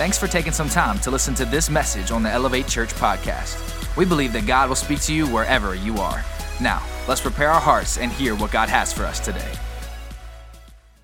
Thanks for taking some time to listen to this message on the Elevate Church podcast. We believe that God will speak to you wherever you are. Now, let's prepare our hearts and hear what God has for us today.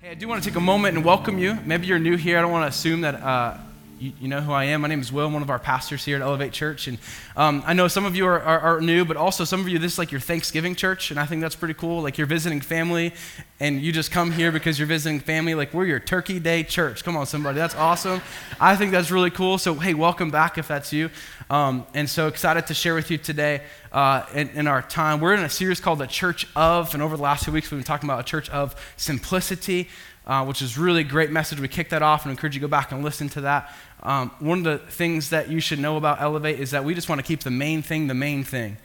Hey, I do want to take a moment and welcome you. Maybe you're new here. I don't want to assume that uh, you, you, know who I am. My name is Will, I'm one of our pastors here at Elevate Church. And um, I know some of you are, are, are, new, but also some of you, this is like your Thanksgiving church. And I think that's pretty cool. Like you're visiting family and you just come here because you're visiting family. Like we're your Turkey Day church. Come on, somebody. That's awesome. I think that's really cool. So, hey, welcome back if that's you. Um, and so excited to share with you today uh, in, in, our time. We're in a series called The Church of, and over the last two weeks, we've been talking about a church of simplicity, uh, which is really great message. We kicked that off and encourage you to go back and listen to that. Um, one of the things that you should know about Elevate is that we just want to keep the main thing the main thing.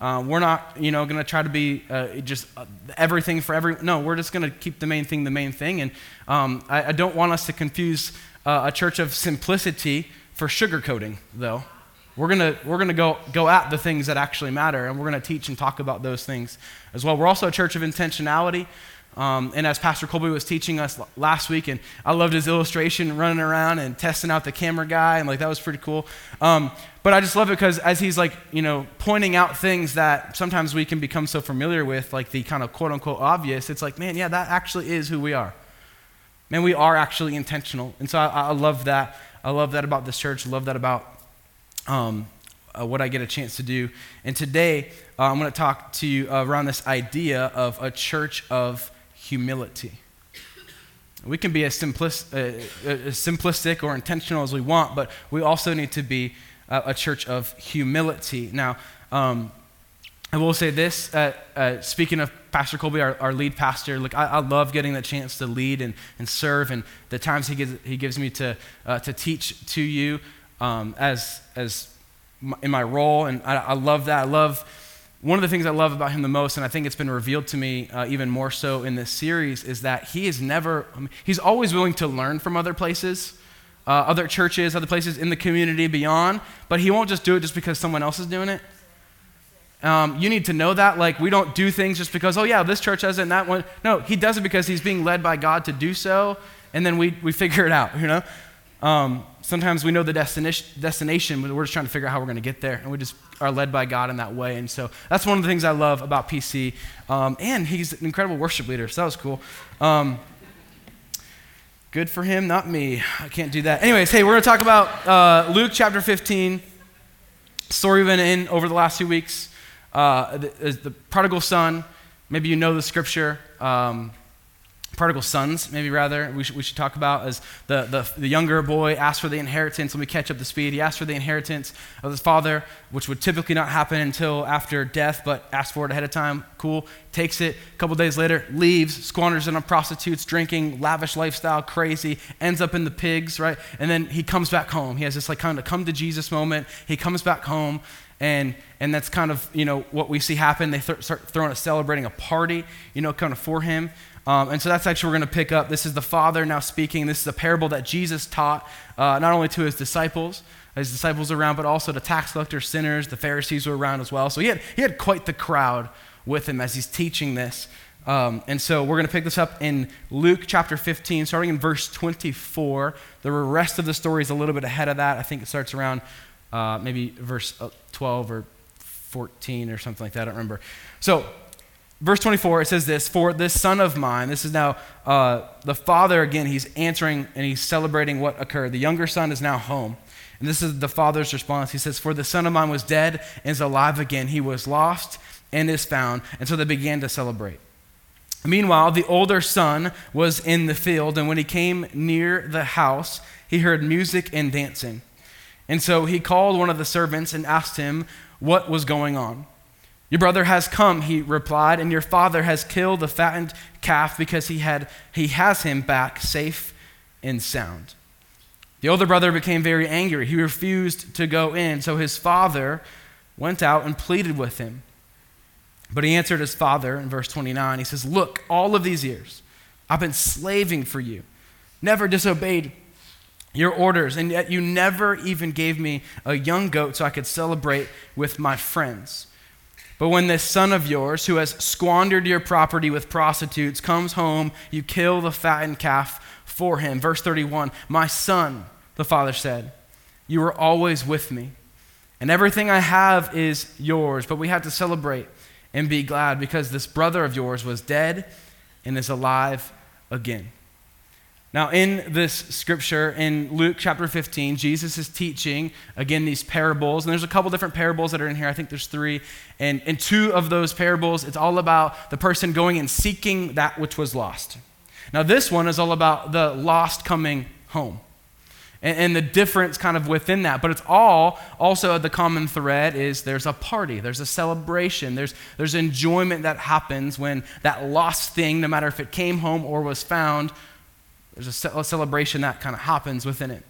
Uh, we're not, you know, going to try to be uh, just uh, everything for every. No, we're just going to keep the main thing the main thing. And um, I, I, don't want us to confuse uh, a church of simplicity for sugarcoating, though. We're going to we're gonna go, go at the things that actually matter, and we're going to teach and talk about those things as well. We're also a church of intentionality. Um, and as Pastor Colby was teaching us last week, and I loved his illustration running around and testing out the camera guy, and like that was pretty cool. Um, but I just love it because as he's like, you know, pointing out things that sometimes we can become so familiar with, like the kind of quote unquote obvious, it's like, man, yeah, that actually is who we are. Man, we are actually intentional. And so I, I love that. I love that about this church. I love that about um, uh, what I get a chance to do. And today, uh, I'm going to talk to you around this idea of a church of humility. We can be as, simplis- uh, uh, as simplistic or intentional as we want, but we also need to be uh, a church of humility. Now, um, I will say this uh, uh, speaking of Pastor Colby, our, our lead pastor, look, I, I, love getting the chance to lead and, and serve, and the times he gives, he gives me to, uh, to teach to you um, as, as my, in my role, and I, I love that. I love one of the things I love about him the most, and I think it's been revealed to me uh, even more so in this series, is that he is never, I mean, he's always willing to learn from other places, uh, other churches, other places in the community beyond, but he won't just do it just because someone else is doing it. Um, you need to know that. Like, we don't do things just because, oh, yeah, this church has it and that one. No, he does it because he's being led by God to do so, and then we, we figure it out, you know? Um, sometimes we know the destination, destination, but we're just trying to figure out how we're going to get there. And we just are led by God in that way. And so that's one of the things I love about PC. Um, and he's an incredible worship leader, so that was cool. Um, good for him, not me. I can't do that. Anyways, hey, we're going to talk about uh, Luke chapter 15, story we've been in over the last few weeks. Uh, the, the prodigal son. Maybe you know the scripture. Um, prodigal sons, maybe rather, we should, we should talk about as the, the, the younger boy asked for the inheritance. Let me catch up the speed. He asked for the inheritance of his father, which would typically not happen until after death, but asked for it ahead of time. Cool. Takes it. A couple days later, leaves, squanders it on prostitutes, drinking, lavish lifestyle, crazy, ends up in the pigs, right? And then he comes back home. He has this like kind of come to Jesus moment. He comes back home and and that's kind of you know what we see happen they th- start throwing a celebrating a party you know kind of for him um, and so that's actually we're going to pick up. This is the Father now speaking. This is a parable that Jesus taught uh, not only to his disciples, his disciples around, but also to tax collectors, sinners, the Pharisees were around as well. So he had, he had quite the crowd with him as he's teaching this. Um, and so we're going to pick this up in Luke chapter 15, starting in verse 24. The rest of the story is a little bit ahead of that. I think it starts around uh, maybe verse uh, 12 or 14 or something like that. I don't remember. So Verse 24, it says this For this son of mine, this is now uh, the father again, he's answering and he's celebrating what occurred. The younger son is now home. And this is the father's response. He says, For the son of mine was dead and is alive again. He was lost and is found. And so they began to celebrate. Meanwhile, the older son was in the field, and when he came near the house, he heard music and dancing. And so he called one of the servants and asked him what was going on. Your brother has come, he replied, and your father has killed the fattened calf because he, had, he has him back safe and sound. The older brother became very angry. He refused to go in, so his father went out and pleaded with him. But he answered his father in verse 29. He says, Look, all of these years I've been slaving for you, never disobeyed your orders, and yet you never even gave me a young goat so I could celebrate with my friends. But when this son of yours, who has squandered your property with prostitutes, comes home, you kill the fattened calf for him. Verse 31 My son, the father said. You are always with me, and everything I have is yours. But we have to celebrate and be glad because this brother of yours was dead and is alive again. Now, in this scripture, in Luke chapter 15, Jesus is teaching, again, these parables. And there's a couple different parables that are in here. I think there's three. And in two of those parables, it's all about the person going and seeking that which was lost. Now, this one is all about the lost coming home and, the difference kind of within that. But it's all also the common thread is there's a party, there's a celebration, there's, there's enjoyment that happens when that lost thing, no matter if it came home or was found, there's a, a celebration that kind of happens within it.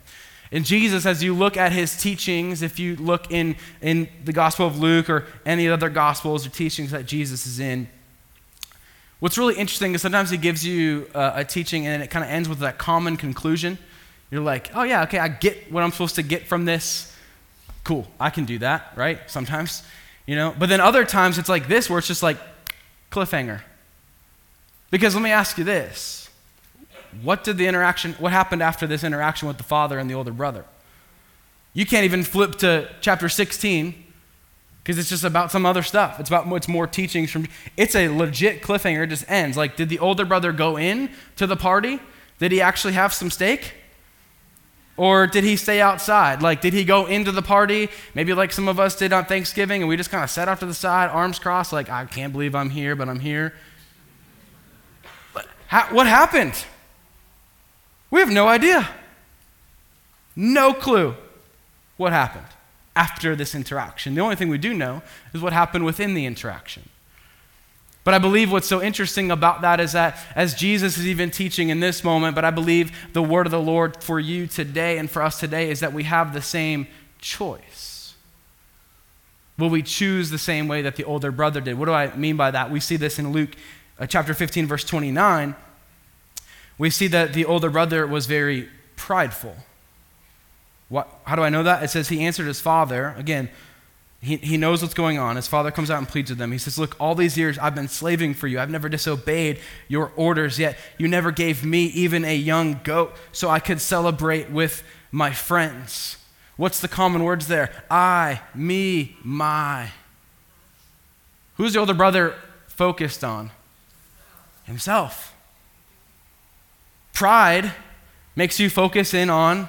And Jesus, as you look at his teachings, if you look in, in the Gospel of Luke or any other Gospels or teachings that Jesus is in, what's really interesting is sometimes he gives you uh, a teaching and it kind of ends with that common conclusion. You're like, oh, yeah, okay, I get what I'm supposed to get from this. Cool, I can do that, right? Sometimes, you know? But then other times it's like this where it's just like cliffhanger. Because let me ask you this what did the interaction, what happened after this interaction with the father and the older brother? You can't even flip to chapter 16 because it's just about some other stuff. It's about what's more teachings from. It's a legit cliffhanger. It just ends. Like, did the older brother go in to the party? Did he actually have some steak? Or did he stay outside? Like, did he go into the party? Maybe like some of us did on Thanksgiving, and we just kind of sat off to the side, arms crossed, like, I can't believe I'm here, but I'm here. But what happened? We have no idea. No clue what happened after this interaction. The only thing we do know is what happened within the interaction. But I believe what's so interesting about that is that as Jesus is even teaching in this moment, but I believe the word of the Lord for you today and for us today is that we have the same choice. Will we choose the same way that the older brother did? What do I mean by that? We see this in Luke uh, chapter 15, verse 29 we see that the older brother was very prideful. What, how do I know that? It says he answered his father. Again, he, he knows what's going on. His father comes out and pleads with them. He says, Look, all these years I've been slaving for you. I've never disobeyed your orders, yet you never gave me even a young goat so I could celebrate with my friends. What's the common words there? I, me, my. Who's the older brother focused on? Himself. Pride makes you focus in on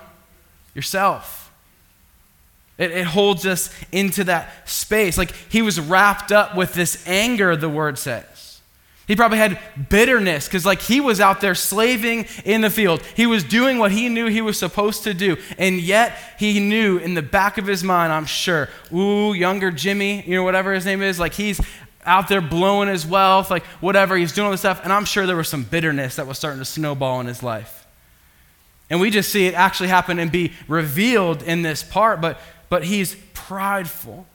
yourself. It, it, holds us into that space. Like he was wrapped up with this anger, the word says. He probably had bitterness because, like, he was out there slaving in the field. He was doing what he knew he was supposed to do. And yet, he knew in the back of his mind, I'm sure, ooh, younger Jimmy, you know, whatever his name is, like, he's out there blowing his wealth, like whatever, he's doing all this stuff. And I'm sure there was some bitterness that was starting to snowball in his life. And we just see it actually happen and be revealed in this part, but, but he's prideful.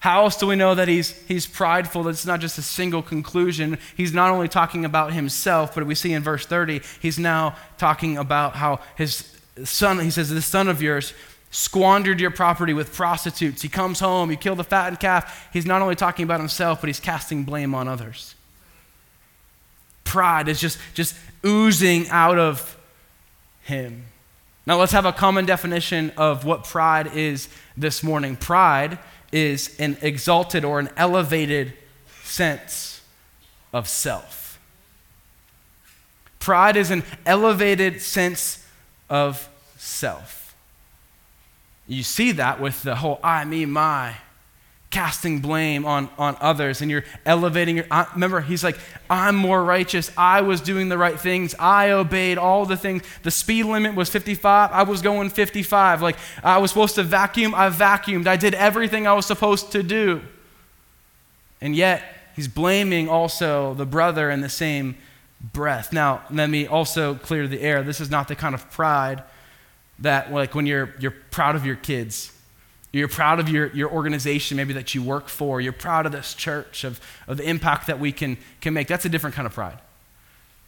How else do we know that he's, he's prideful? It's not just a single conclusion. He's not only talking about himself, but we see in verse 30, he's now talking about how his son, he says, this son of yours squandered your property with prostitutes. He comes home, you kill the fattened calf. He's not only talking about himself, but he's casting blame on others. Pride is just, just oozing out of him. Now, let's have a common definition of what pride is this morning. Pride is an exalted or an elevated sense of self. Pride is an elevated sense of self. You see that with the whole I, me, my, casting blame on, on others, and you're elevating your. I, remember, he's like, I'm more righteous. I was doing the right things. I obeyed all the things. The speed limit was 55. I was going 55. Like, I was supposed to vacuum. I vacuumed. I did everything I was supposed to do. And yet, he's blaming also the brother in the same breath. Now, let me also clear the air. This is not the kind of pride that like when you're you're proud of your kids you're proud of your, your organization maybe that you work for you're proud of this church of, of the impact that we can, can make that's a different kind of pride.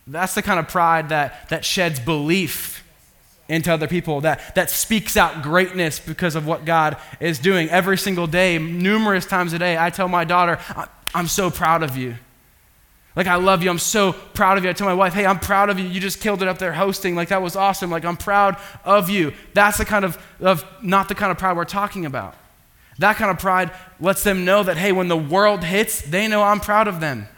That's the kind of pride that, that sheds belief into other people that, that speaks out greatness because of what god is doing. Every single day numerous times a day i tell my daughter i'm so proud of you Like, I love you. I'm so proud of you. I tell my wife, hey, I'm proud of you. You just killed it up there hosting. Like, that was awesome. Like, I'm proud of you. That's the kind of, of not the kind of pride we're talking about. That kind of pride lets them know that, hey, when the world hits, they know I'm proud of them.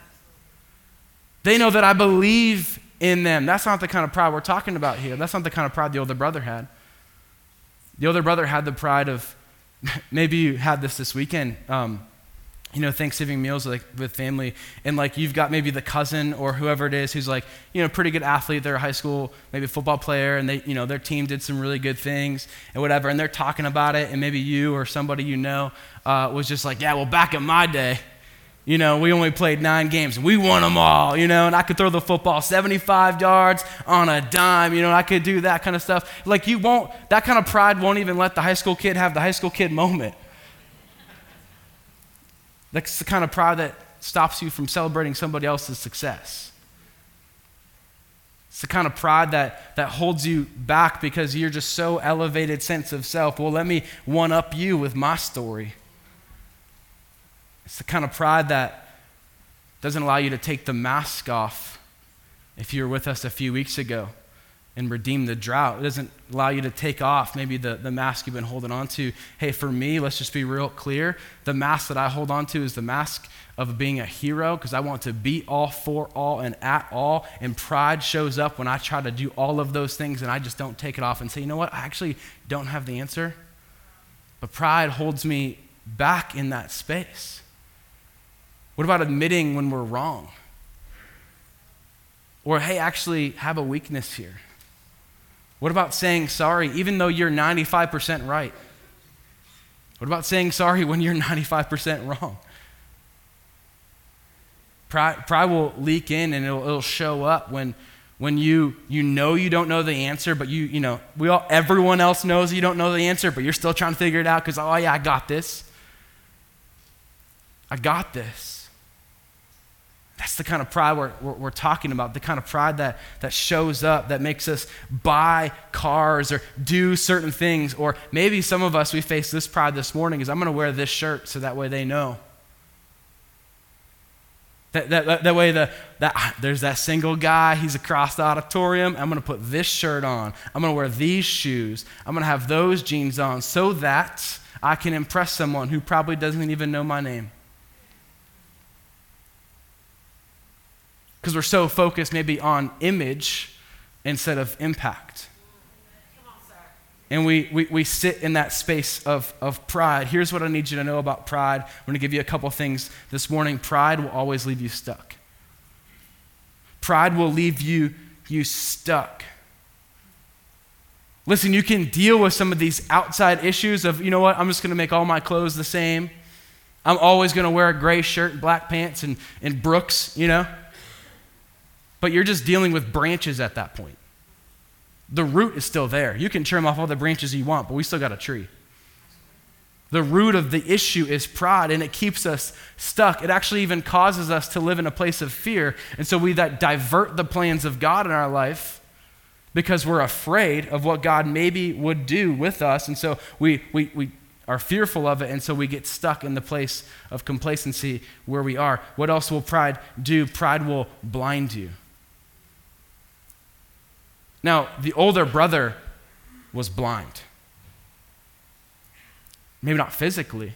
They know that I believe in them. That's not the kind of pride we're talking about here. That's not the kind of pride the older brother had. The older brother had the pride of, maybe you had this this weekend. Um, you know, Thanksgiving meals like with family, and like you've got maybe the cousin or whoever it is who's like, you know, pretty good athlete. They're a high school, maybe football player, and they, you know, their team did some really good things and whatever, and they're talking about it, and maybe you or somebody you know uh, was just like, yeah, well, back in my day, you know, we only played nine games and we won them all, you know, and I could throw the football 75 yards on a dime, you know, I could do that kind of stuff. Like, you won't, that kind of pride won't even let the high school kid have the high school kid moment. That's the kind of pride that stops you from celebrating somebody else's success. It's the kind of pride that, that holds you back because you're just so elevated sense of self. Well, let me one up you with my story. It's the kind of pride that doesn't allow you to take the mask off if you were with us a few weeks ago and redeem the drought. It doesn't allow you to take off maybe the, the mask you've been holding on to. Hey, for me, let's just be real clear. The mask that I hold on to is the mask of being a hero because I want to be all for all and at all. And pride shows up when I try to do all of those things and I just don't take it off and say, you know what? I actually don't have the answer. But pride holds me back in that space. What about admitting when we're wrong? Or, hey, actually have a weakness here. What about saying sorry even though you're 95% right? What about saying sorry when you're 95% wrong? Pride, pride will leak in and it'll, it'll show up when, when you, you know you don't know the answer, but you, you know, we all, everyone else knows you don't know the answer, but you're still trying to figure it out because, oh, yeah, I got this. I got this. That's the kind of pride we're, we're, we're, talking about, the kind of pride that, that shows up, that makes us buy cars or do certain things. Or maybe some of us, we face this pride this morning is I'm going to wear this shirt so that way they know. That, that, that, that way, the, that, ah, there's that single guy, he's across the auditorium. I'm going to put this shirt on. I'm going to wear these shoes. I'm going to have those jeans on so that I can impress someone who probably doesn't even know my name. Because we're so focused maybe on image instead of impact. And we, we, we sit in that space of, of pride. Here's what I need you to know about pride. I'm going to give you a couple things this morning. Pride will always leave you stuck. Pride will leave you, you stuck. Listen, you can deal with some of these outside issues of, you know what, I'm just going to make all my clothes the same. I'm always going to wear a gray shirt and black pants and, and Brooks, you know but you're just dealing with branches at that point. The root is still there. You can trim off all the branches you want, but we still got a tree. The root of the issue is pride, and it keeps us stuck. It actually even causes us to live in a place of fear. And so we that divert the plans of God in our life because we're afraid of what God maybe would do with us. And so we, we, we are fearful of it, and so we get stuck in the place of complacency where we are. What else will pride do? Pride will blind you. Now, the older brother was blind. Maybe not physically,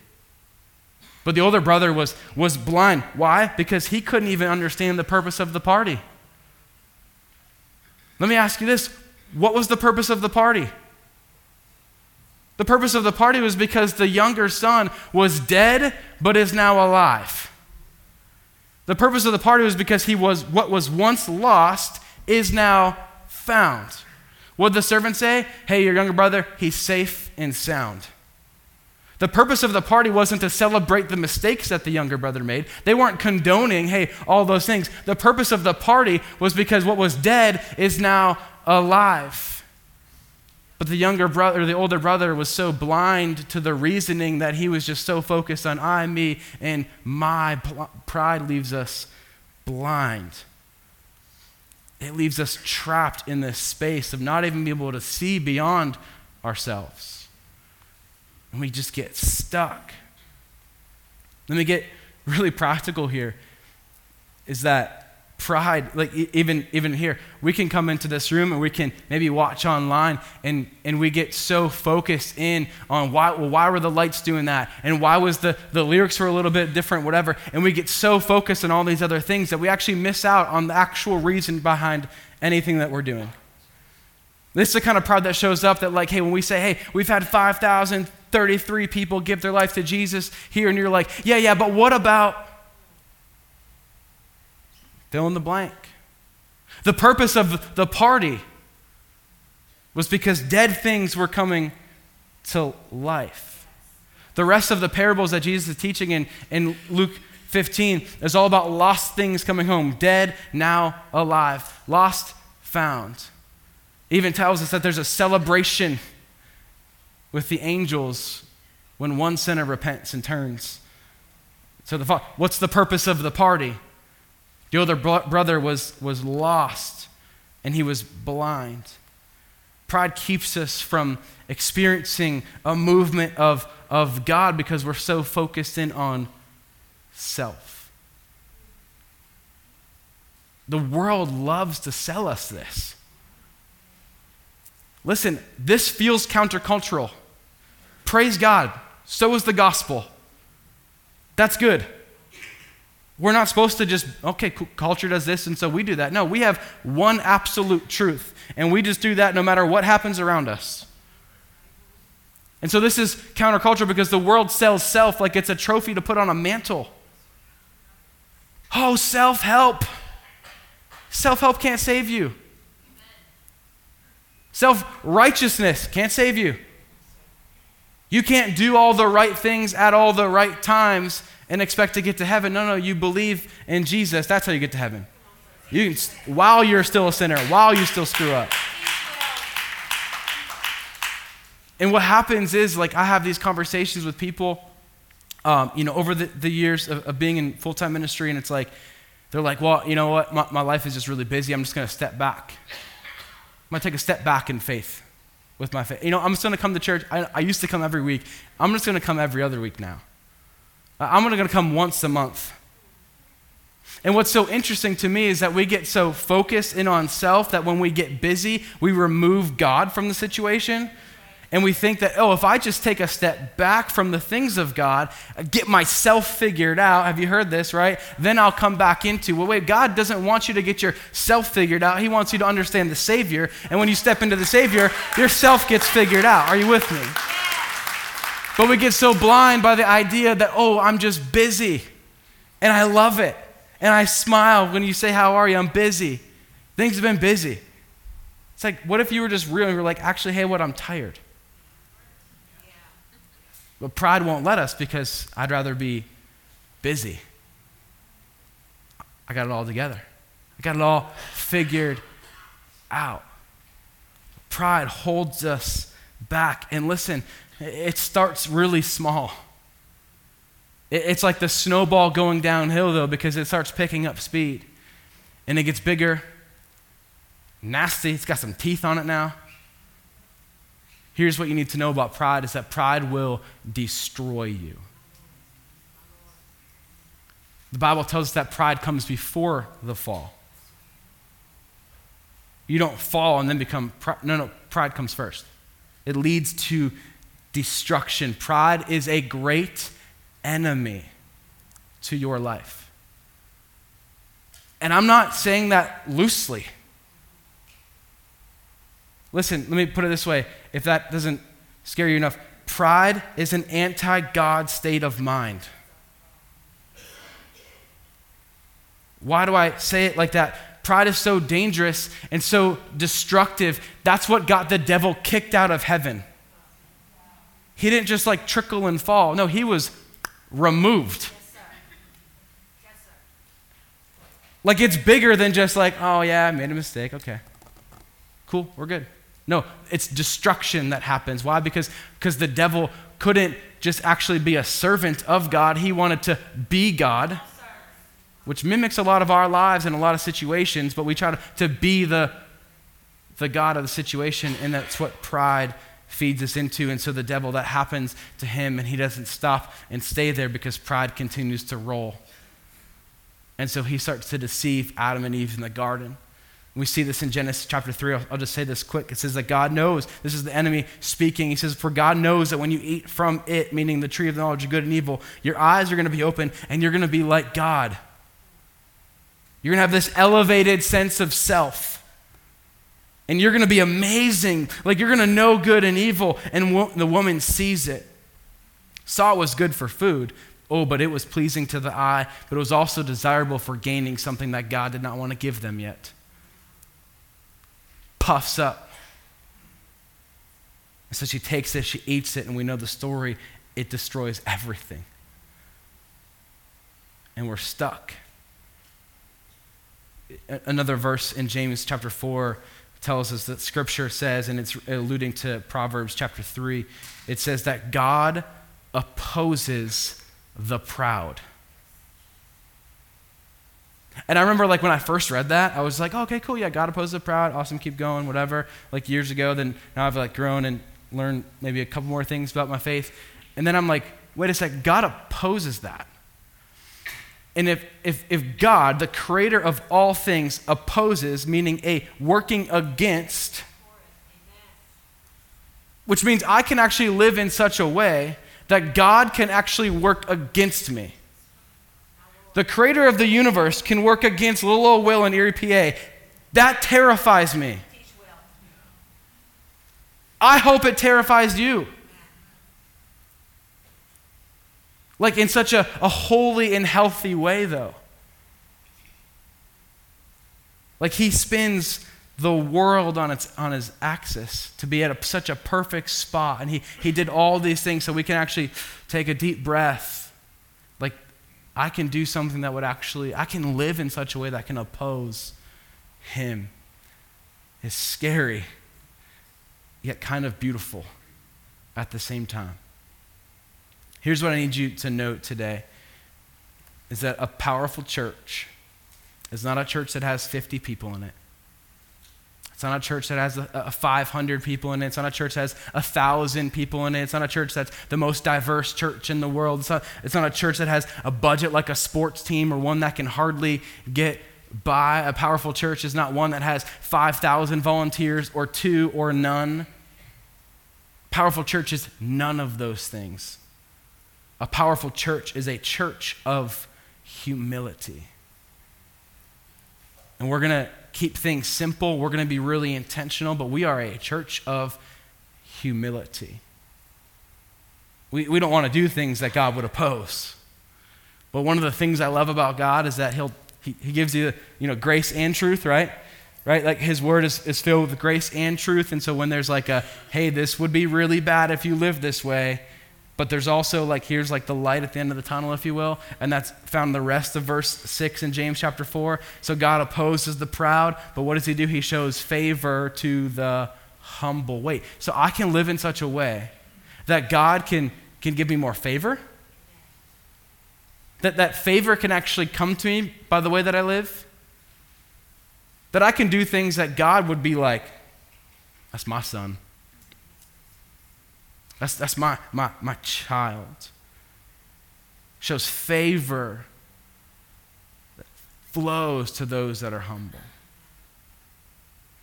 but the older brother was, was blind. Why? Because he couldn't even understand the purpose of the party. Let me ask you this what was the purpose of the party? The purpose of the party was because the younger son was dead but is now alive. The purpose of the party was because he was what was once lost is now found. What the servant say? Hey, your younger brother, he's safe and sound. The purpose of the party wasn't to celebrate the mistakes that the younger brother made. They weren't condoning, hey, all those things. The purpose of the party was because what was dead is now alive. But the younger brother, the older brother, was so blind to the reasoning that he was just so focused on I, me, and my pride leaves us blind it leaves us trapped in this space of not even being able to see beyond ourselves. And we just get stuck. Let me get really practical here is that pride, like even, even here, we can come into this room and we can maybe watch online and, and we get so focused in on why, well, why were the lights doing that? And why was the, the lyrics were a little bit different, whatever. And we get so focused on all these other things that we actually miss out on the actual reason behind anything that we're doing. This is the kind of pride that shows up that, like, hey, when we say, hey, we've had 5,033 people give their life to Jesus here, and you're like, yeah, yeah, but what about fill in the blank? The purpose of the party was because dead things were coming to life. The rest of the parables that Jesus is teaching in, in Luke 15 is all about lost things coming home, dead, now alive, lost, found. Even tells us that there's a celebration with the angels when one sinner repents and turns. So, the, what's the purpose of the party? The older brother was, was lost and he was blind. Pride keeps us from experiencing a movement of, of God because we're so focused in on self. The world loves to sell us this. Listen, this feels countercultural. Praise God. So is the gospel. That's good. We're not supposed to just, okay, culture does this, and so we do that. No, we have one absolute truth, and we just do that no matter what happens around us. And so this is counterculture because the world sells self like it's a trophy to put on a mantle. Oh, self help. Self help can't save you. Self righteousness can't save you. You can't do all the right things at all the right times and expect to get to heaven. No, no, you believe in Jesus. That's how you get to heaven. You can, while you're still a sinner, while you still screw up. And what happens is, like, I have these conversations with people, um, you know, over the, the years of, of being in full time ministry, and it's like, they're like, well, you know what? My, my life is just really busy. I'm just going to step back. I'm going to take a step back in faith with my faith. You know, I'm just going to come to church. I, I used to come every week. I'm just going to come every other week now. I'm only going to come once a month. And what's so interesting to me is that we get so focused in on self that when we get busy, we remove God from the situation. And we think that, oh, if I just take a step back from the things of God, get myself figured out, have you heard this, right? Then I'll come back into, well, wait, God doesn't want you to get yourself figured out. He wants you to understand the Savior. And when you step into the Savior, yourself gets figured out. Are you with me? But we get so blind by the idea that, oh, I'm just busy. And I love it. And I smile when you say, How are you? I'm busy. Things have been busy. It's like, what if you were just real and you were like, Actually, hey, what? I'm tired. But pride won't let us because I'd rather be busy. I got it all together, I got it all figured out. Pride holds us back. And listen, it starts really small. It's like the snowball going downhill, though, because it starts picking up speed. And it gets bigger, nasty. It's got some teeth on it now. Here's what you need to know about pride is that pride will destroy you. The Bible tells us that pride comes before the fall. You don't fall and then become, no, no, pride comes first. It leads to destruction. Pride is a great enemy to your life. And I'm not saying that loosely. Listen, let me put it this way if that doesn't scare you enough. Pride is an anti God state of mind. Why do I say it like that? Pride is so dangerous and so destructive. That's what got the devil kicked out of heaven. He didn't just like trickle and fall. No, he was removed. Yes, sir. Yes, sir. Like it's bigger than just like, oh yeah, I made a mistake. Okay. Cool, we're good. No, it's destruction that happens. Why? Because because the devil couldn't just actually be a servant of God. He wanted to be God, which mimics a lot of our lives in a lot of situations, but we try to, to be the, the God of the situation, and that's what pride feeds us into. And so the devil, that happens to him, and he doesn't stop and stay there because pride continues to roll. And so he starts to deceive Adam and Eve in the garden. We see this in Genesis chapter 3. I'll, I'll, just say this quick. It says that God knows, this is the enemy speaking. He says, For God knows that when you eat from it, meaning the tree of the knowledge of good and evil, your eyes are going to be open and you're going to be like God. You're going to have this elevated sense of self. And you're going to be amazing. Like you're going to know good and evil. And wo- the woman sees it. Saw it was good for food. Oh, but it was pleasing to the eye, but it was also desirable for gaining something that God did not want to give them yet puffs up. And so she takes it, she eats it, and we know the story. It destroys everything. And we're stuck. Another verse in James chapter 4 tells us that scripture says, and it's alluding to Proverbs chapter 3, it says that God opposes the proud. And I remember like when I first read that, I was like, oh, okay, cool, yeah, God opposes the proud, awesome, keep going, whatever. Like years ago, then now I've like grown and learned maybe a couple more things about my faith. And then I'm like, wait a sec, God opposes that. And if, if, if God, the creator of all things, opposes, meaning a working against, which means I can actually live in such a way that God can actually work against me the creator of the universe, can work against little old Will and Erie, PA. That terrifies me. I hope it terrifies you. Like in such a, a holy and healthy way, though. Like he spins the world on, its, on his axis to be at a, such a perfect spot. And he, he did all these things so we can actually take a deep breath Like, I can do something that would actually, I can live in such a way that can oppose him. It's scary, yet kind of beautiful at the same time. Here's what I need you to note today is that a powerful church is not a church that has 50 people in it. It's not a church that has a, a 500 people in it. It's not a church that has a 1,000 people in it. It's not a church that's the most diverse church in the world. It's not, it's not a church that has a budget like a sports team or one that can hardly get by. A powerful church is not one that has 5,000 volunteers or two or none. Powerful church is none of those things. A powerful church is a church of humility. And we're going to keep things simple. We're going to be really intentional, but we are a church of humility. We, we don't want to do things that God would oppose. But one of the things I love about God is that he'll, he, he gives you, you know, grace and truth, right? Right? Like his word is, is filled with grace and truth. And so when there's like a, hey, this would be really bad if you live this way, but there's also like, here's like the light at the end of the tunnel, if you will. And that's found in the rest of verse 6 in James chapter 4. So God opposes the proud, but what does he do? He shows favor to the humble. Wait, so I can live in such a way that God can, can give me more favor? That that favor can actually come to me by the way that I live? That I can do things that God would be like, that's my son. That's, that's my, my, my child. Shows favor that flows to those that are humble.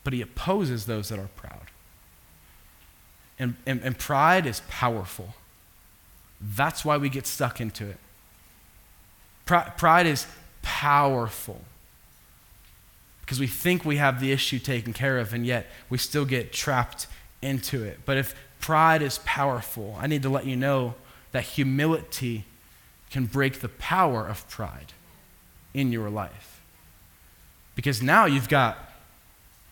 But he opposes those that are proud. And, and, and pride is powerful. That's why we get stuck into it. Pride is powerful because we think we have the issue taken care of, and yet we still get trapped into it. But if pride is powerful, I need to let you know that humility can break the power of pride in your life. Because now you've got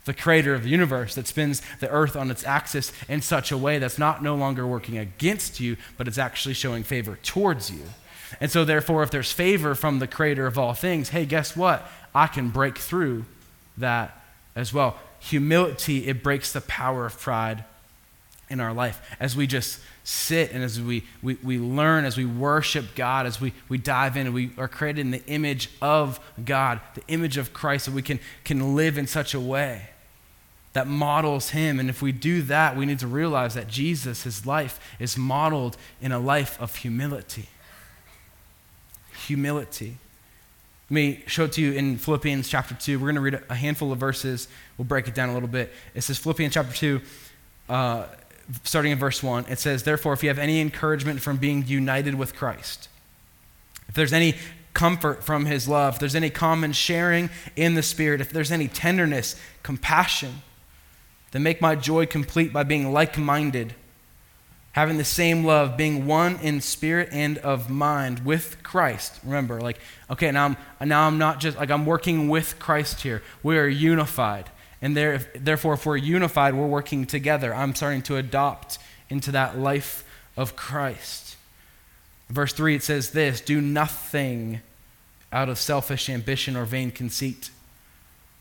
the creator of the universe that spins the earth on its axis in such a way that's not no longer working against you, but it's actually showing favor towards you. And so, therefore, if there's favor from the creator of all things, hey, guess what? I can break through that as well. Humility, it breaks the power of pride in our life as we just sit and as we, we, we learn, as we worship God, as we, we dive in and we are created in the image of God, the image of Christ, so we can, can live in such a way that models Him. And if we do that, we need to realize that Jesus, His life, is modeled in a life of humility. Humility. Let me show it to you in Philippians chapter 2. We're going to read a handful of verses. We'll break it down a little bit. It says, Philippians chapter 2, uh, starting in verse 1. It says, Therefore, if you have any encouragement from being united with Christ, if there's any comfort from his love, if there's any common sharing in the Spirit, if there's any tenderness, compassion, then make my joy complete by being like minded, having the same love, being one in spirit and of mind with Christ. Remember, like, okay, now I'm, now I'm not just, like, I'm working with Christ here. We are unified. And there, therefore, if we're unified, we're working together. I'm starting to adopt into that life of Christ. Verse 3, it says this Do nothing out of selfish ambition or vain conceit.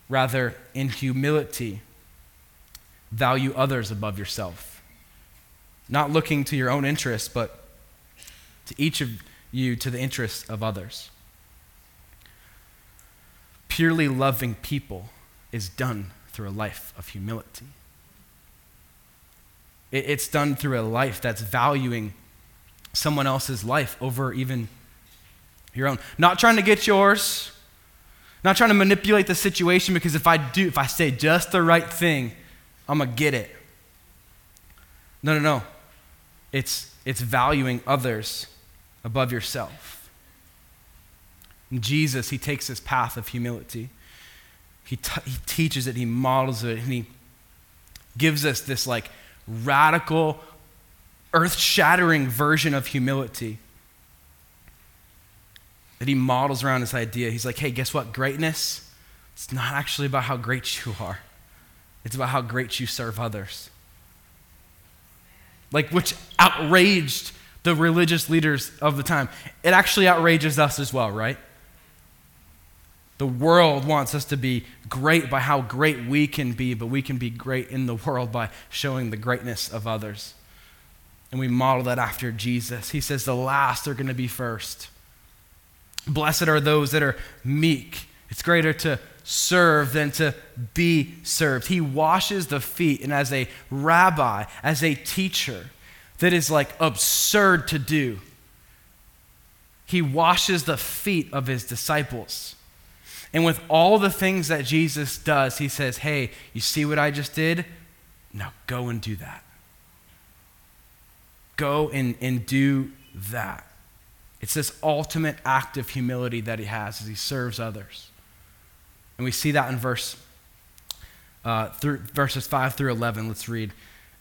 Rather, in humility, value others above yourself. Not looking to your own interests, but to each of you to the interests of others. Purely loving people is done through a life of humility. It's done through a life that's valuing someone else's life over even your own. Not trying to get yours, not trying to manipulate the situation because if I do, if I say just the right thing, I'm going to get it. No, no, no. It's, it's valuing others above yourself. And Jesus, he takes this path of humility. He, t- he teaches it, he models it, and he gives us this like radical earth shattering version of humility that he models around this idea. He's like, hey, guess what? Greatness, it's not actually about how great you are, it's about how great you serve others. Like, which outraged the religious leaders of the time. It actually outrages us as well, right? The world wants us to be great by how great we can be, but we can be great in the world by showing the greatness of others and we model that after Jesus. He says the last are going to be first. Blessed are those that are meek. It's greater to serve than to be served. He washes the feet, and as a rabbi, as a teacher, that is like absurd to do. He washes the feet of his disciples. And with all the things that Jesus does, he says, Hey, you see what I just did? Now go and do that. Go and, and do that. It's this ultimate act of humility that he has as he serves others. And we see that in verse, uh, through, verses 5 through 11. Let's read.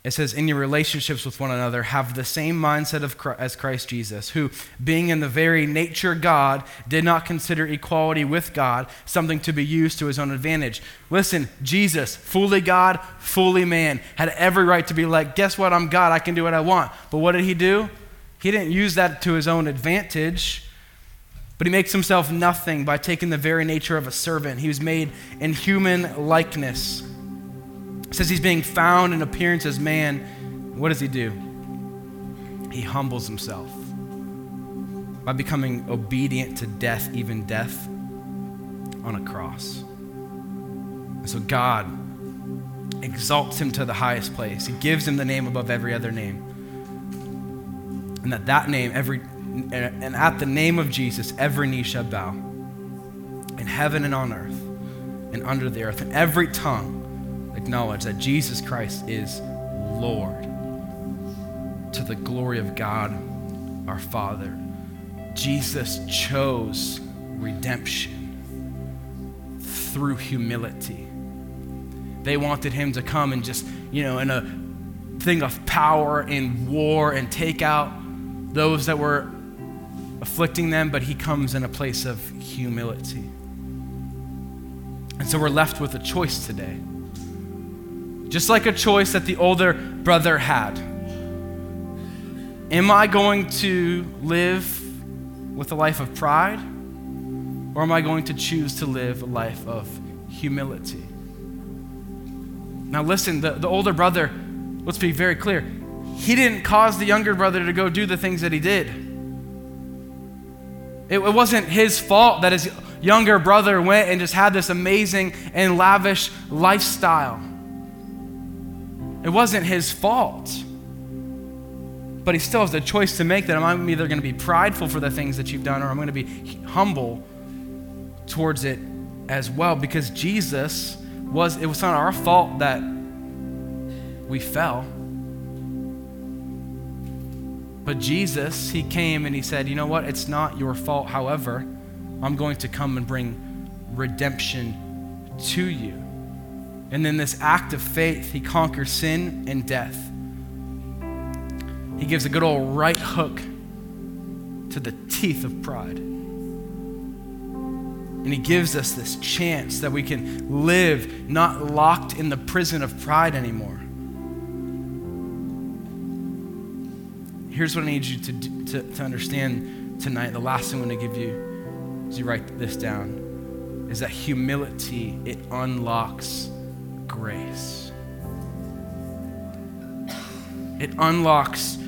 It says, In your relationships with one another, have the same mindset of Christ, as Christ Jesus, who, being in the very nature God, did not consider equality with God something to be used to his own advantage. Listen, Jesus, fully God, fully man, had every right to be like, Guess what? I'm God. I can do what I want. But what did he do? He didn't use that to his own advantage. But he makes himself nothing by taking the very nature of a servant. He was made in human likeness says he's being found in appearance as man. What does he do? He humbles himself by becoming obedient to death, even death on a cross. And so God exalts him to the highest place. He gives him the name above every other name. And that that name, every, and at the name of Jesus, every knee shall bow in heaven and on earth and under the earth, and every tongue acknowledge that Jesus Christ is Lord to the glory of God our Father. Jesus chose redemption through humility. They wanted him to come and just, you know, in a thing of power and war and take out those that were afflicting them, but he comes in a place of humility. And so we're left with a choice today. Just like a choice that the older brother had. Am I going to live with a life of pride? Or am I going to choose to live a life of humility? Now, listen, the, the older brother, let's be very clear, he didn't cause the younger brother to go do the things that he did. It, it wasn't his fault that his younger brother went and just had this amazing and lavish lifestyle. It wasn't his fault. But he still has the choice to make that I'm either going to be prideful for the things that you've done or I'm going to be humble towards it as well because Jesus was, it was not our fault that we fell. But Jesus, He came and He said, You know what? It's not your fault. However, I'm going to come and bring redemption to you. And in this act of faith, He conquers sin and death. He gives a good old right hook to the teeth of pride. And He gives us this chance that we can live not locked in the prison of pride anymore. Here's what I need you to, to, to understand tonight. The last thing I'm going to give you as you write this down is that humility, it unlocks grace. It unlocks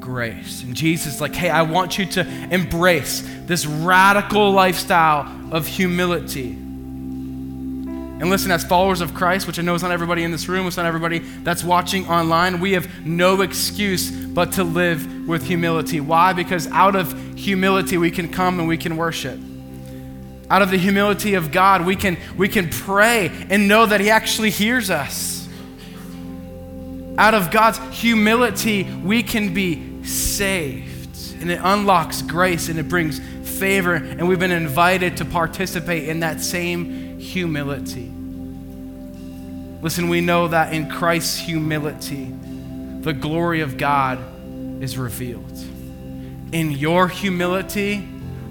grace. And Jesus is like, hey, I want you to embrace this radical lifestyle of humility. And listen, as followers of Christ, which I know is not everybody in this room, it's not everybody that's watching online, we have no excuse but to live with humility. Why? Because out of humility, we can come and we can worship. Out of the humility of God, we can, we can pray and know that He actually hears us. Out of God's humility, we can be saved. And it unlocks grace and it brings favor. And we've been invited to participate in that same humility. Listen, we know that in Christ's humility, the glory of God is revealed. In your humility,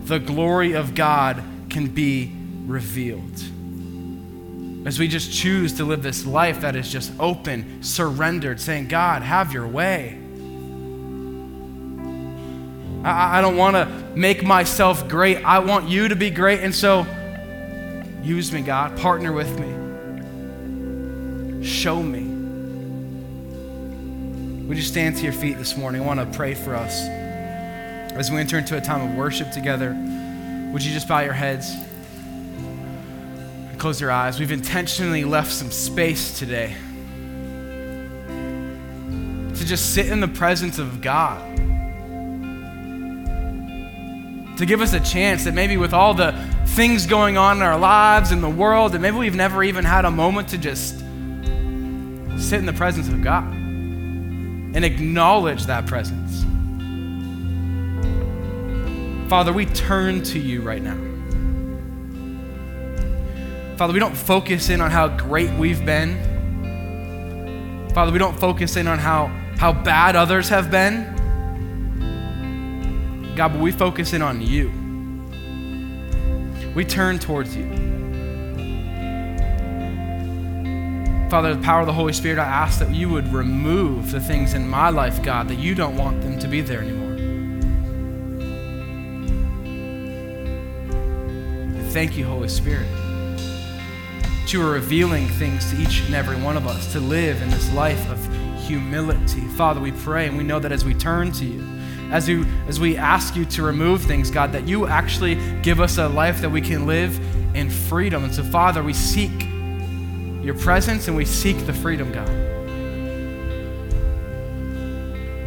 the glory of God can be revealed. As we just choose to live this life that is just open, surrendered, saying, God, have your way. I, I don't want to make myself great. I want you to be great. And so, use me, God. Partner with me. Show me. Would you stand to your feet this morning? I want to pray for us. As we enter into a time of worship together, would you just bow your heads and close your eyes? We've intentionally left some space today to just sit in the presence of God to give us a chance that maybe with all the things going on in our lives and the world, that maybe we've never even had a moment to just sit in the presence of God and acknowledge that presence. Father, we turn to you right now. Father, we don't focus in on how great we've been. Father, we don't focus in on how, how bad others have been. God, but we focus in on you. We turn towards you. Father, the power of the Holy Spirit, I ask that you would remove the things in my life, God, that you don't want them to be there anymore. Thank you, Holy Spirit, that you are revealing things to each and every one of us to live in this life of humility. Father, we pray and we know that as we turn to you, as, you, as we ask you to remove things, God, that you actually give us a life that we can live in freedom. And so, Father, we seek your presence and we seek the freedom, God.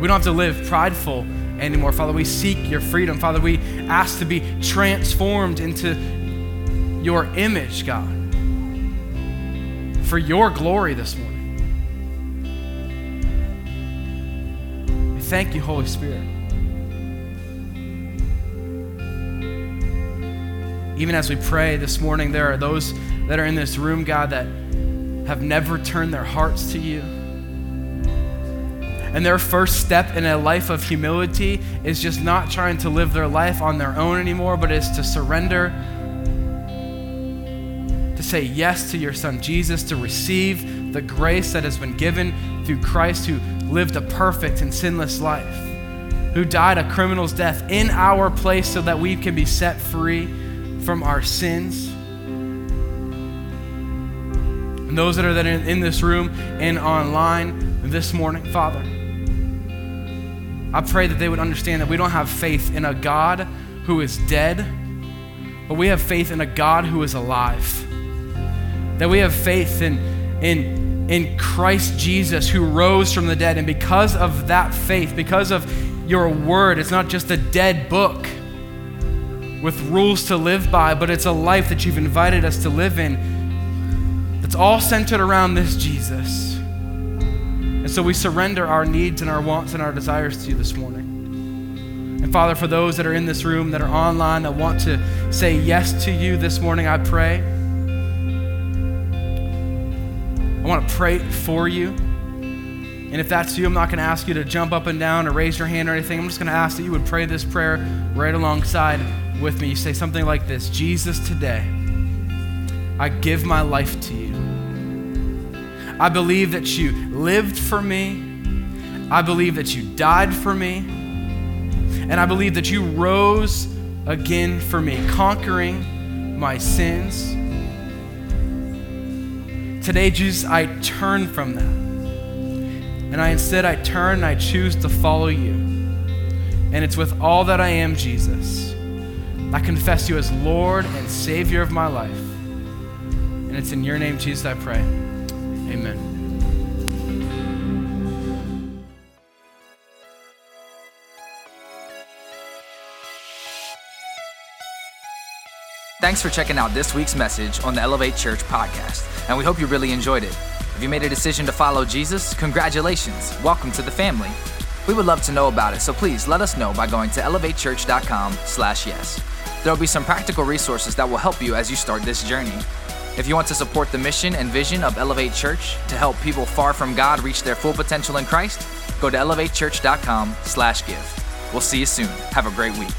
We don't have to live prideful anymore, Father. We seek your freedom. Father, we ask to be transformed into your image, God, for your glory this morning. We thank you, Holy Spirit. Even as we pray this morning, there are those that are in this room, God, that have never turned their hearts to you. And their first step in a life of humility is just not trying to live their life on their own anymore, but is to surrender, say yes to your son Jesus, to receive the grace that has been given through Christ who lived a perfect and sinless life, who died a criminal's death in our place so that we can be set free from our sins. And those that are in this room and online this morning, Father, I pray that they would understand that we don't have faith in a God who is dead, but we have faith in a God who is alive. That we have faith in, in, in Christ Jesus who rose from the dead. And because of that faith, because of your word, it's not just a dead book with rules to live by, but it's a life that you've invited us to live in that's all centered around this Jesus. And so we surrender our needs and our wants and our desires to you this morning. And Father, for those that are in this room, that are online, that want to say yes to you this morning, I pray. I want to pray for you. And if that's you, I'm not going to ask you to jump up and down or raise your hand or anything. I'm just going to ask that you would pray this prayer right alongside with me. You say something like this Jesus, today, I give my life to you. I believe that you lived for me. I believe that you died for me. And I believe that you rose again for me, conquering my sins. Today, Jesus, I turn from that. And I instead I turn and I choose to follow you. And it's with all that I am, Jesus. I confess you as Lord and Savior of my life. And it's in your name, Jesus, I pray. Amen. Thanks for checking out this week's message on the Elevate Church podcast, and we hope you really enjoyed it. If you made a decision to follow Jesus, congratulations. Welcome to the family. We would love to know about it, so please let us know by going to elevatechurch.com/yes. There will be some practical resources that will help you as you start this journey. If you want to support the mission and vision of Elevate Church to help people far from God reach their full potential in Christ, go to elevatechurch.com/give. We'll see you soon. Have a great week.